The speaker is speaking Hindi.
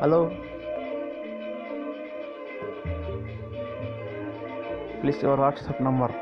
hello please your WhatsApp number